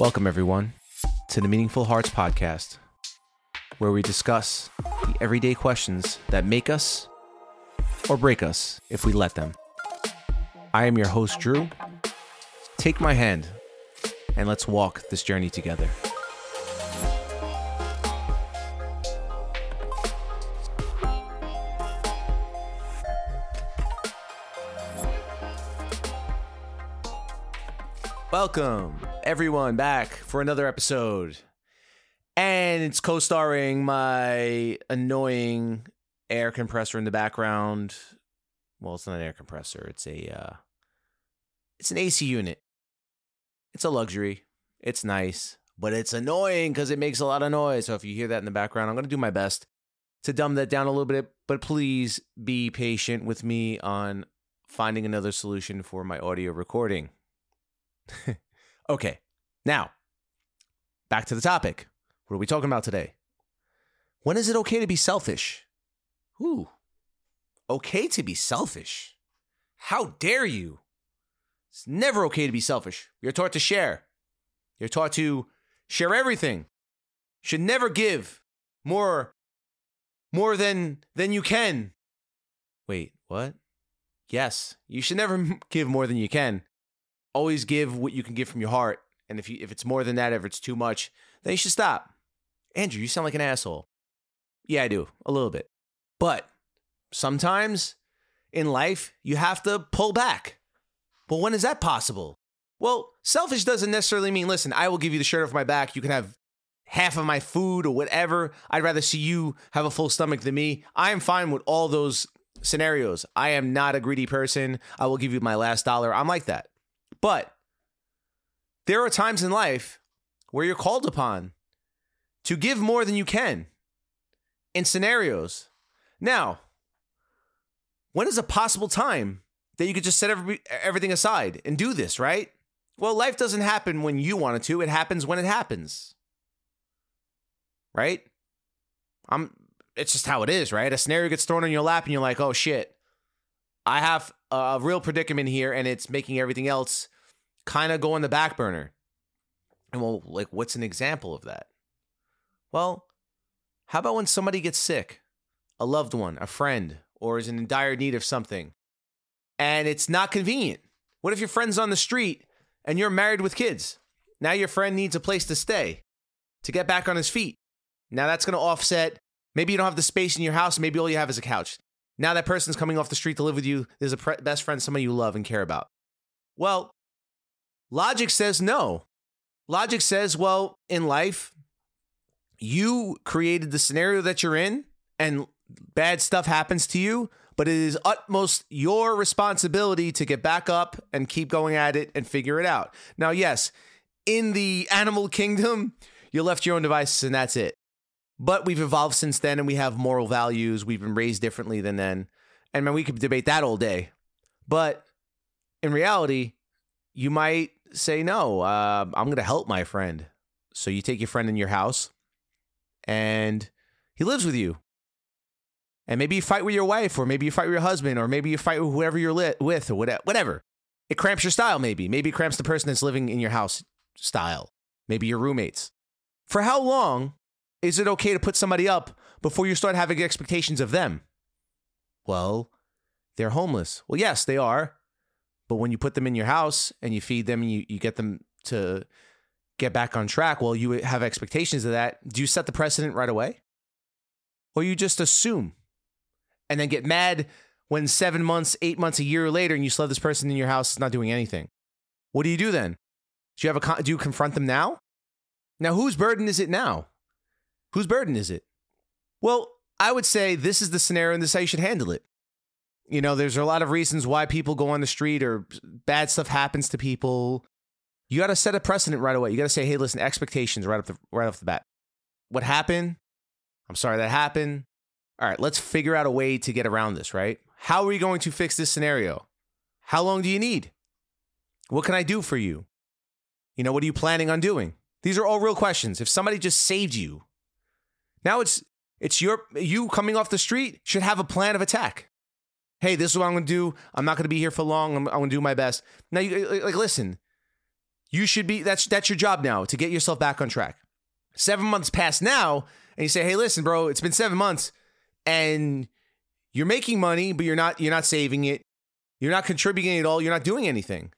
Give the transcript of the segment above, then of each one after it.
Welcome, everyone, to the Meaningful Hearts podcast, where we discuss the everyday questions that make us or break us if we let them. I am your host, Drew. Take my hand and let's walk this journey together. Welcome, everyone, back for another episode. And it's co starring my annoying air compressor in the background. Well, it's not an air compressor, it's a uh, it's an AC unit. It's a luxury. It's nice, but it's annoying because it makes a lot of noise. So if you hear that in the background, I'm going to do my best to dumb that down a little bit, but please be patient with me on finding another solution for my audio recording. okay, now back to the topic. What are we talking about today? When is it okay to be selfish? Ooh, okay to be selfish. How dare you? It's never okay to be selfish. You're taught to share. You're taught to share everything. Should never give more more than than you can. Wait, what? Yes, you should never give more than you can. Always give what you can give from your heart. And if you if it's more than that, if it's too much, then you should stop. Andrew, you sound like an asshole. Yeah, I do. A little bit. But sometimes in life, you have to pull back. But when is that possible? Well, selfish doesn't necessarily mean, listen, I will give you the shirt off my back. You can have half of my food or whatever. I'd rather see you have a full stomach than me. I am fine with all those scenarios. I am not a greedy person. I will give you my last dollar. I'm like that. But there are times in life where you're called upon to give more than you can in scenarios. Now, when is a possible time that you could just set every, everything aside and do this, right? Well, life doesn't happen when you want it to, it happens when it happens. Right? I'm it's just how it is, right? A scenario gets thrown on your lap and you're like, "Oh shit. I have a real predicament here and it's making everything else kind of go on the back burner." And well, like what's an example of that? Well, how about when somebody gets sick? A loved one, a friend, or is in dire need of something, and it's not convenient. What if your friend's on the street and you're married with kids? Now your friend needs a place to stay to get back on his feet. Now that's going to offset. Maybe you don't have the space in your house. Maybe all you have is a couch. Now that person's coming off the street to live with you. There's a pre- best friend, somebody you love and care about. Well, logic says no. Logic says, well, in life, you created the scenario that you're in and bad stuff happens to you, but it is utmost your responsibility to get back up and keep going at it and figure it out. Now, yes, in the animal kingdom, you're left your own devices and that's it. But we've evolved since then and we have moral values. We've been raised differently than then. And man, we could debate that all day. But in reality, you might say, no, uh, I'm going to help my friend. So you take your friend in your house and he lives with you. And maybe you fight with your wife, or maybe you fight with your husband, or maybe you fight with whoever you're lit with, or whatever. It cramps your style, maybe. Maybe it cramps the person that's living in your house style. Maybe your roommates. For how long is it okay to put somebody up before you start having expectations of them? Well, they're homeless. Well, yes, they are. But when you put them in your house and you feed them and you, you get them to get back on track, well, you have expectations of that. Do you set the precedent right away? Or you just assume and then get mad when seven months, eight months, a year later, and you still have this person in your house not doing anything. What do you do then? Do you have a do you confront them now? Now, whose burden is it now? Whose burden is it? Well, I would say this is the scenario and this is how you should handle it. You know, there's a lot of reasons why people go on the street or bad stuff happens to people. You got to set a precedent right away. You got to say, "Hey, listen, expectations right off the right off the bat. What happened? I'm sorry that happened all right, let's figure out a way to get around this, right? How are we going to fix this scenario? How long do you need? What can I do for you? You know, what are you planning on doing? These are all real questions. If somebody just saved you, now it's it's your you coming off the street should have a plan of attack. Hey, this is what I'm going to do. I'm not going to be here for long. I'm, I'm going to do my best. Now, you like listen. You should be that's that's your job now to get yourself back on track. 7 months pass now and you say, "Hey, listen, bro, it's been 7 months and you're making money, but you're not you're not saving it. You're not contributing at all. You're not doing anything.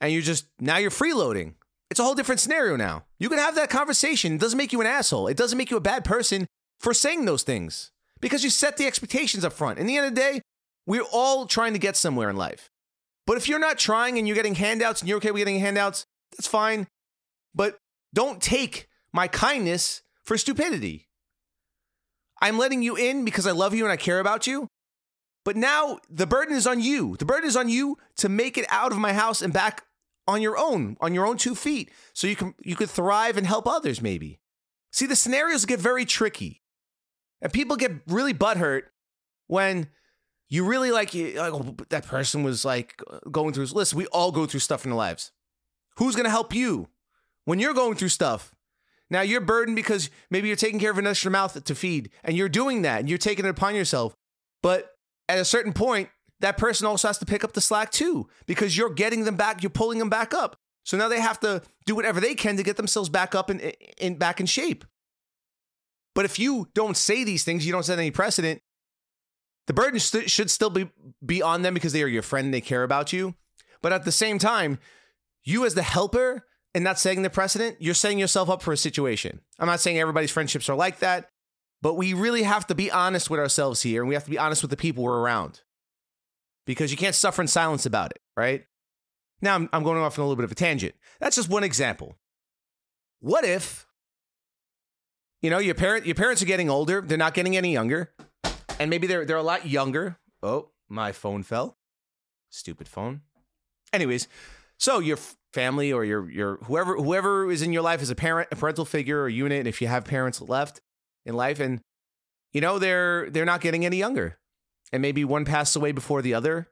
And you're just now you're freeloading. It's a whole different scenario now. You can have that conversation. It doesn't make you an asshole. It doesn't make you a bad person for saying those things because you set the expectations up front. In the end of the day, we're all trying to get somewhere in life. But if you're not trying and you're getting handouts and you're okay with getting handouts, that's fine. But don't take my kindness for stupidity. I'm letting you in because I love you and I care about you. But now the burden is on you. The burden is on you to make it out of my house and back on your own, on your own two feet, so you can you could thrive and help others. Maybe. See, the scenarios get very tricky, and people get really butthurt when you really like, like oh, that person was like going through. his list. we all go through stuff in our lives. Who's gonna help you when you're going through stuff? Now you're burdened because maybe you're taking care of an extra mouth to feed, and you're doing that, and you're taking it upon yourself. But at a certain point, that person also has to pick up the slack too because you're getting them back, you're pulling them back up. So now they have to do whatever they can to get themselves back up and in, back in shape. But if you don't say these things, you don't set any precedent, the burden st- should still be, be on them because they are your friend they care about you. But at the same time, you as the helper and not setting the precedent, you're setting yourself up for a situation. I'm not saying everybody's friendships are like that, but we really have to be honest with ourselves here and we have to be honest with the people we're around because you can't suffer in silence about it, right? Now I'm, I'm going off on a little bit of a tangent. That's just one example. What if, you know, your parent your parents are getting older, they're not getting any younger, and maybe they're they're a lot younger. Oh, my phone fell. Stupid phone. Anyways, so your family or your your whoever whoever is in your life is a parent, a parental figure or unit, and if you have parents left in life, and you know they're they're not getting any younger and maybe one passed away before the other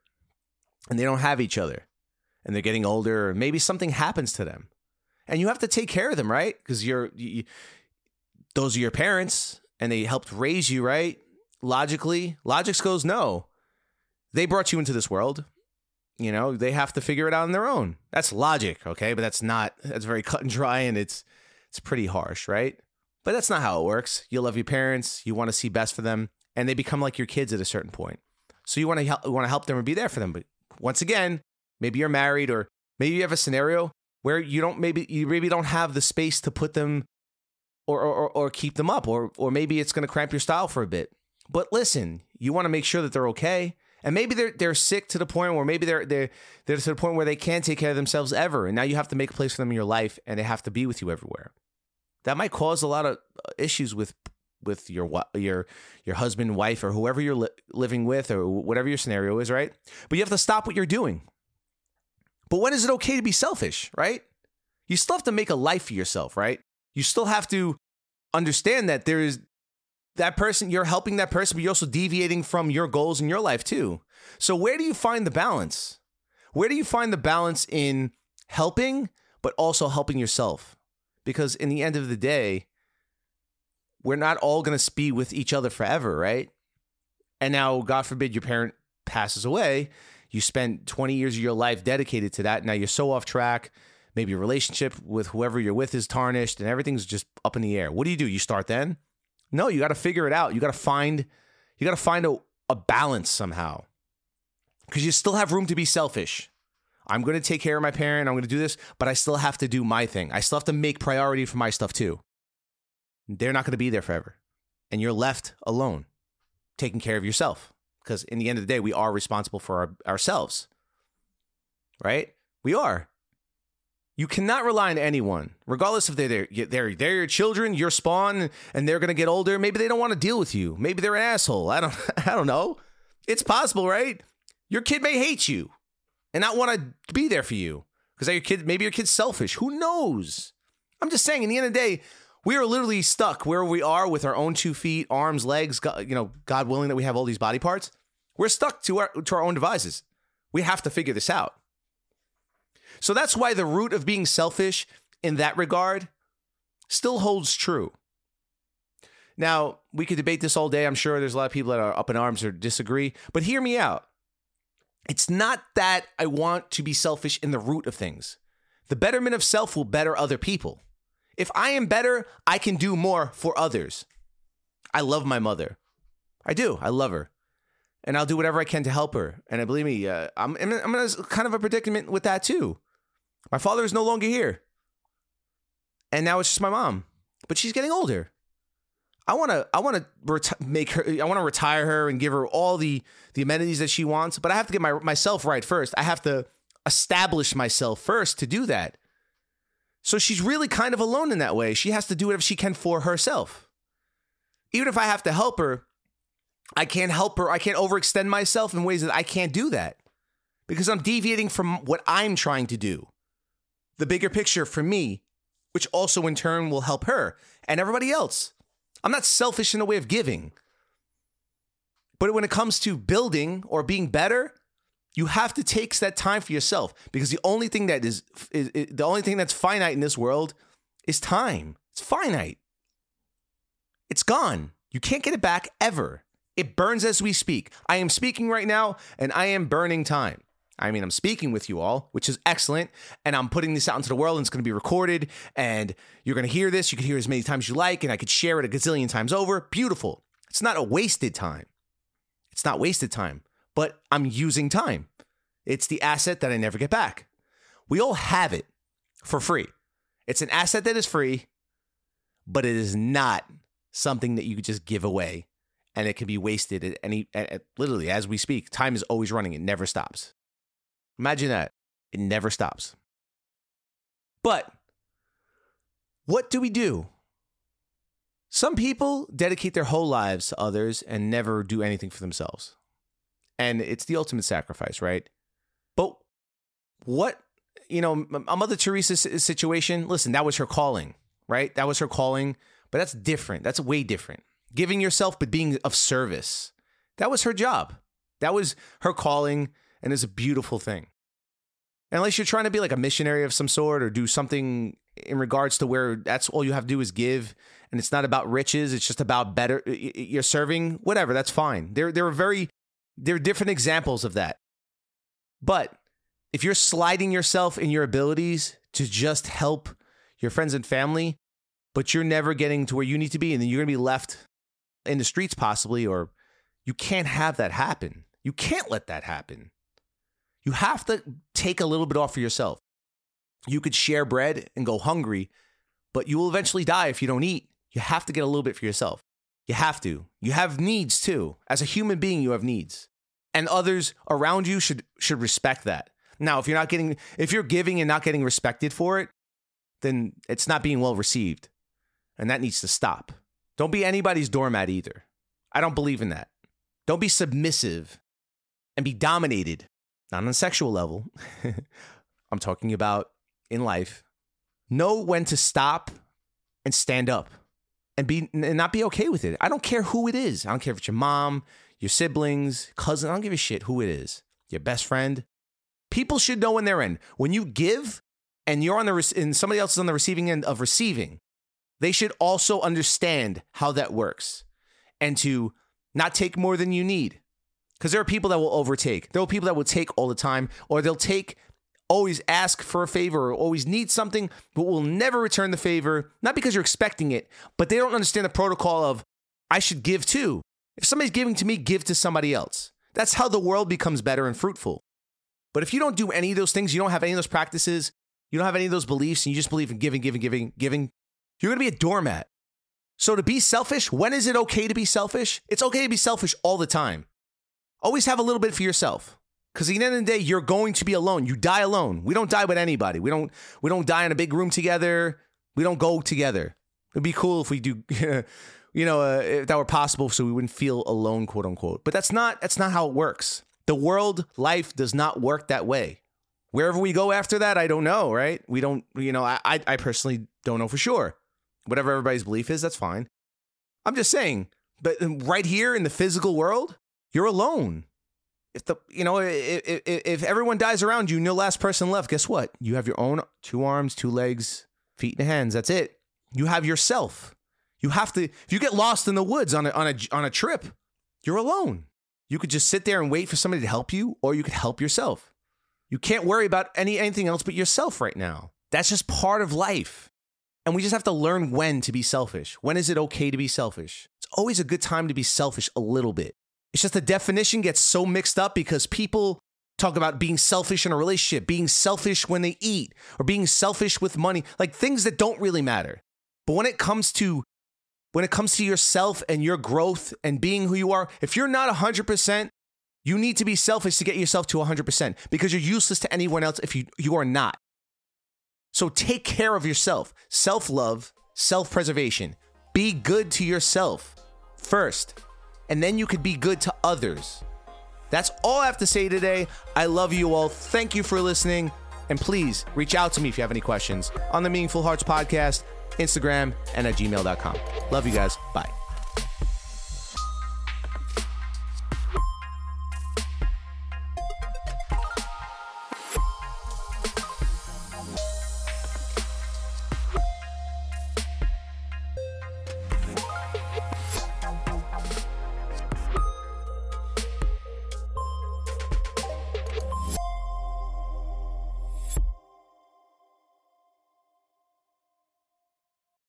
and they don't have each other and they're getting older or maybe something happens to them and you have to take care of them right because you're you, those are your parents and they helped raise you right logically logic goes no they brought you into this world you know they have to figure it out on their own that's logic okay but that's not that's very cut and dry and it's it's pretty harsh right but that's not how it works you love your parents you want to see best for them and they become like your kids at a certain point. So you want to help, want to help them and be there for them. But once again, maybe you're married or maybe you have a scenario where you don't maybe you maybe don't have the space to put them or or, or keep them up or or maybe it's going to cramp your style for a bit. But listen, you want to make sure that they're okay. And maybe they're they're sick to the point where maybe they're they're they're to the point where they can't take care of themselves ever, and now you have to make a place for them in your life, and they have to be with you everywhere. That might cause a lot of uh, issues with with your your your husband, wife, or whoever you're li- living with, or whatever your scenario is, right? But you have to stop what you're doing. But when is it okay to be selfish, right? You still have to make a life for yourself, right? You still have to understand that there is that person you're helping that person, but you're also deviating from your goals in your life too. So where do you find the balance? Where do you find the balance in helping, but also helping yourself? Because in the end of the day, we're not all going to be with each other forever, right? And now, God forbid, your parent passes away. You spent 20 years of your life dedicated to that. Now you're so off track. Maybe your relationship with whoever you're with is tarnished and everything's just up in the air. What do you do? You start then? No, you got to figure it out. You got to find you got to find a, a balance somehow. Cuz you still have room to be selfish. I'm going to take care of my parent. I'm going to do this, but I still have to do my thing. I still have to make priority for my stuff too they're not going to be there forever. And you're left alone, taking care of yourself. Because in the end of the day, we are responsible for our, ourselves, right? We are. You cannot rely on anyone, regardless if they're they're they're your children, your spawn, and they're gonna get older. Maybe they don't want to deal with you. Maybe they're an asshole. I don't I don't know. It's possible, right? Your kid may hate you and not want to be there for you because your kid maybe your kid's selfish. Who knows? I'm just saying. In the end of the day, we are literally stuck where we are with our own two feet, arms, legs. You know, God willing that we have all these body parts. We're stuck to our to our own devices. We have to figure this out. So that's why the root of being selfish in that regard still holds true. Now, we could debate this all day. I'm sure there's a lot of people that are up in arms or disagree, but hear me out. It's not that I want to be selfish in the root of things. The betterment of self will better other people. If I am better, I can do more for others. I love my mother. I do. I love her. And I'll do whatever I can to help her. And I believe me, uh, I'm, I'm in a kind of a predicament with that too. My father is no longer here. And now it's just my mom. But she's getting older. I want to I want to reti- make her I want to retire her and give her all the the amenities that she wants, but I have to get my myself right first. I have to establish myself first to do that. So she's really kind of alone in that way. She has to do whatever she can for herself. Even if I have to help her, I can't help her. I can't overextend myself in ways that I can't do that because I'm deviating from what I'm trying to do. The bigger picture for me, which also in turn will help her and everybody else. I'm not selfish in the way of giving. But when it comes to building or being better, you have to take that time for yourself because the only thing that is, is, is, the only thing that's finite in this world is time. It's finite. It's gone. You can't get it back ever. It burns as we speak. I am speaking right now and I am burning time. I mean, I'm speaking with you all, which is excellent. And I'm putting this out into the world and it's going to be recorded. And you're going to hear this. You can hear it as many times as you like. And I could share it a gazillion times over. Beautiful. It's not a wasted time. It's not wasted time, but I'm using time. It's the asset that I never get back. We all have it for free. It's an asset that is free, but it is not something that you could just give away and it can be wasted at any at, literally as we speak. Time is always running, it never stops. Imagine that. It never stops. But what do we do? Some people dedicate their whole lives to others and never do anything for themselves. And it's the ultimate sacrifice, right? But what, you know, Mother Teresa's situation, listen, that was her calling, right? That was her calling, but that's different. That's way different. Giving yourself, but being of service. That was her job. That was her calling and it's a beautiful thing. Unless you're trying to be like a missionary of some sort or do something in regards to where that's all you have to do is give and it's not about riches, it's just about better you're serving, whatever, that's fine. There there are very there are different examples of that. But if you're sliding yourself in your abilities to just help your friends and family, but you're never getting to where you need to be and then you're going to be left in the streets possibly or you can't have that happen. You can't let that happen. You have to take a little bit off for yourself. You could share bread and go hungry, but you will eventually die if you don't eat. You have to get a little bit for yourself. You have to. You have needs too. As a human being, you have needs. And others around you should should respect that. Now, if you're not getting if you're giving and not getting respected for it, then it's not being well received. And that needs to stop. Don't be anybody's doormat either. I don't believe in that. Don't be submissive and be dominated not on a sexual level. I'm talking about in life. Know when to stop and stand up and be and not be okay with it. I don't care who it is. I don't care if it's your mom, your siblings, cousin. I don't give a shit who it is. Your best friend. People should know when they're in. When you give and you're on the and somebody else is on the receiving end of receiving, they should also understand how that works and to not take more than you need. Because there are people that will overtake. There are people that will take all the time, or they'll take, always ask for a favor, or always need something, but will never return the favor. Not because you're expecting it, but they don't understand the protocol of, I should give too. If somebody's giving to me, give to somebody else. That's how the world becomes better and fruitful. But if you don't do any of those things, you don't have any of those practices, you don't have any of those beliefs, and you just believe in giving, giving, giving, giving, you're to be a doormat. So to be selfish, when is it okay to be selfish? It's okay to be selfish all the time. Always have a little bit for yourself. Because at the end of the day, you're going to be alone. You die alone. We don't die with anybody. We don't. We don't die in a big room together. We don't go together. It'd be cool if we do. you know, uh, if that were possible, so we wouldn't feel alone, quote unquote. But that's not. That's not how it works. The world, life does not work that way. Wherever we go after that, I don't know. Right? We don't. You know, I. I personally don't know for sure. Whatever everybody's belief is, that's fine. I'm just saying. But right here in the physical world, you're alone. If the you know if, if, if everyone dies around you the last person left, guess what? You have your own two arms, two legs, feet and hands. That's it. You have yourself. You have to. If you get lost in the woods on a on a on a trip, you're alone. You could just sit there and wait for somebody to help you, or you could help yourself. You can't worry about any anything else but yourself right now. That's just part of life. And we just have to learn when to be selfish. When is it okay to be selfish? It's always a good time to be selfish a little bit. It's just the definition gets so mixed up because people talk about being selfish in a relationship, being selfish when they eat, or being selfish with money, like things that don't really matter. But when it comes to when it comes to yourself and your growth and being who you are, if you're not 100%, you need to be selfish to get yourself to 100% because you're useless to anyone else if you you are not. So take care of yourself. Self-love, self-preservation. Be good to yourself first, and then you could be good to others. That's all I have to say today. I love you all. Thank you for listening. And please reach out to me if you have any questions on the Meaningful Hearts podcast, Instagram, and at gmail.com. Love you guys. Bye.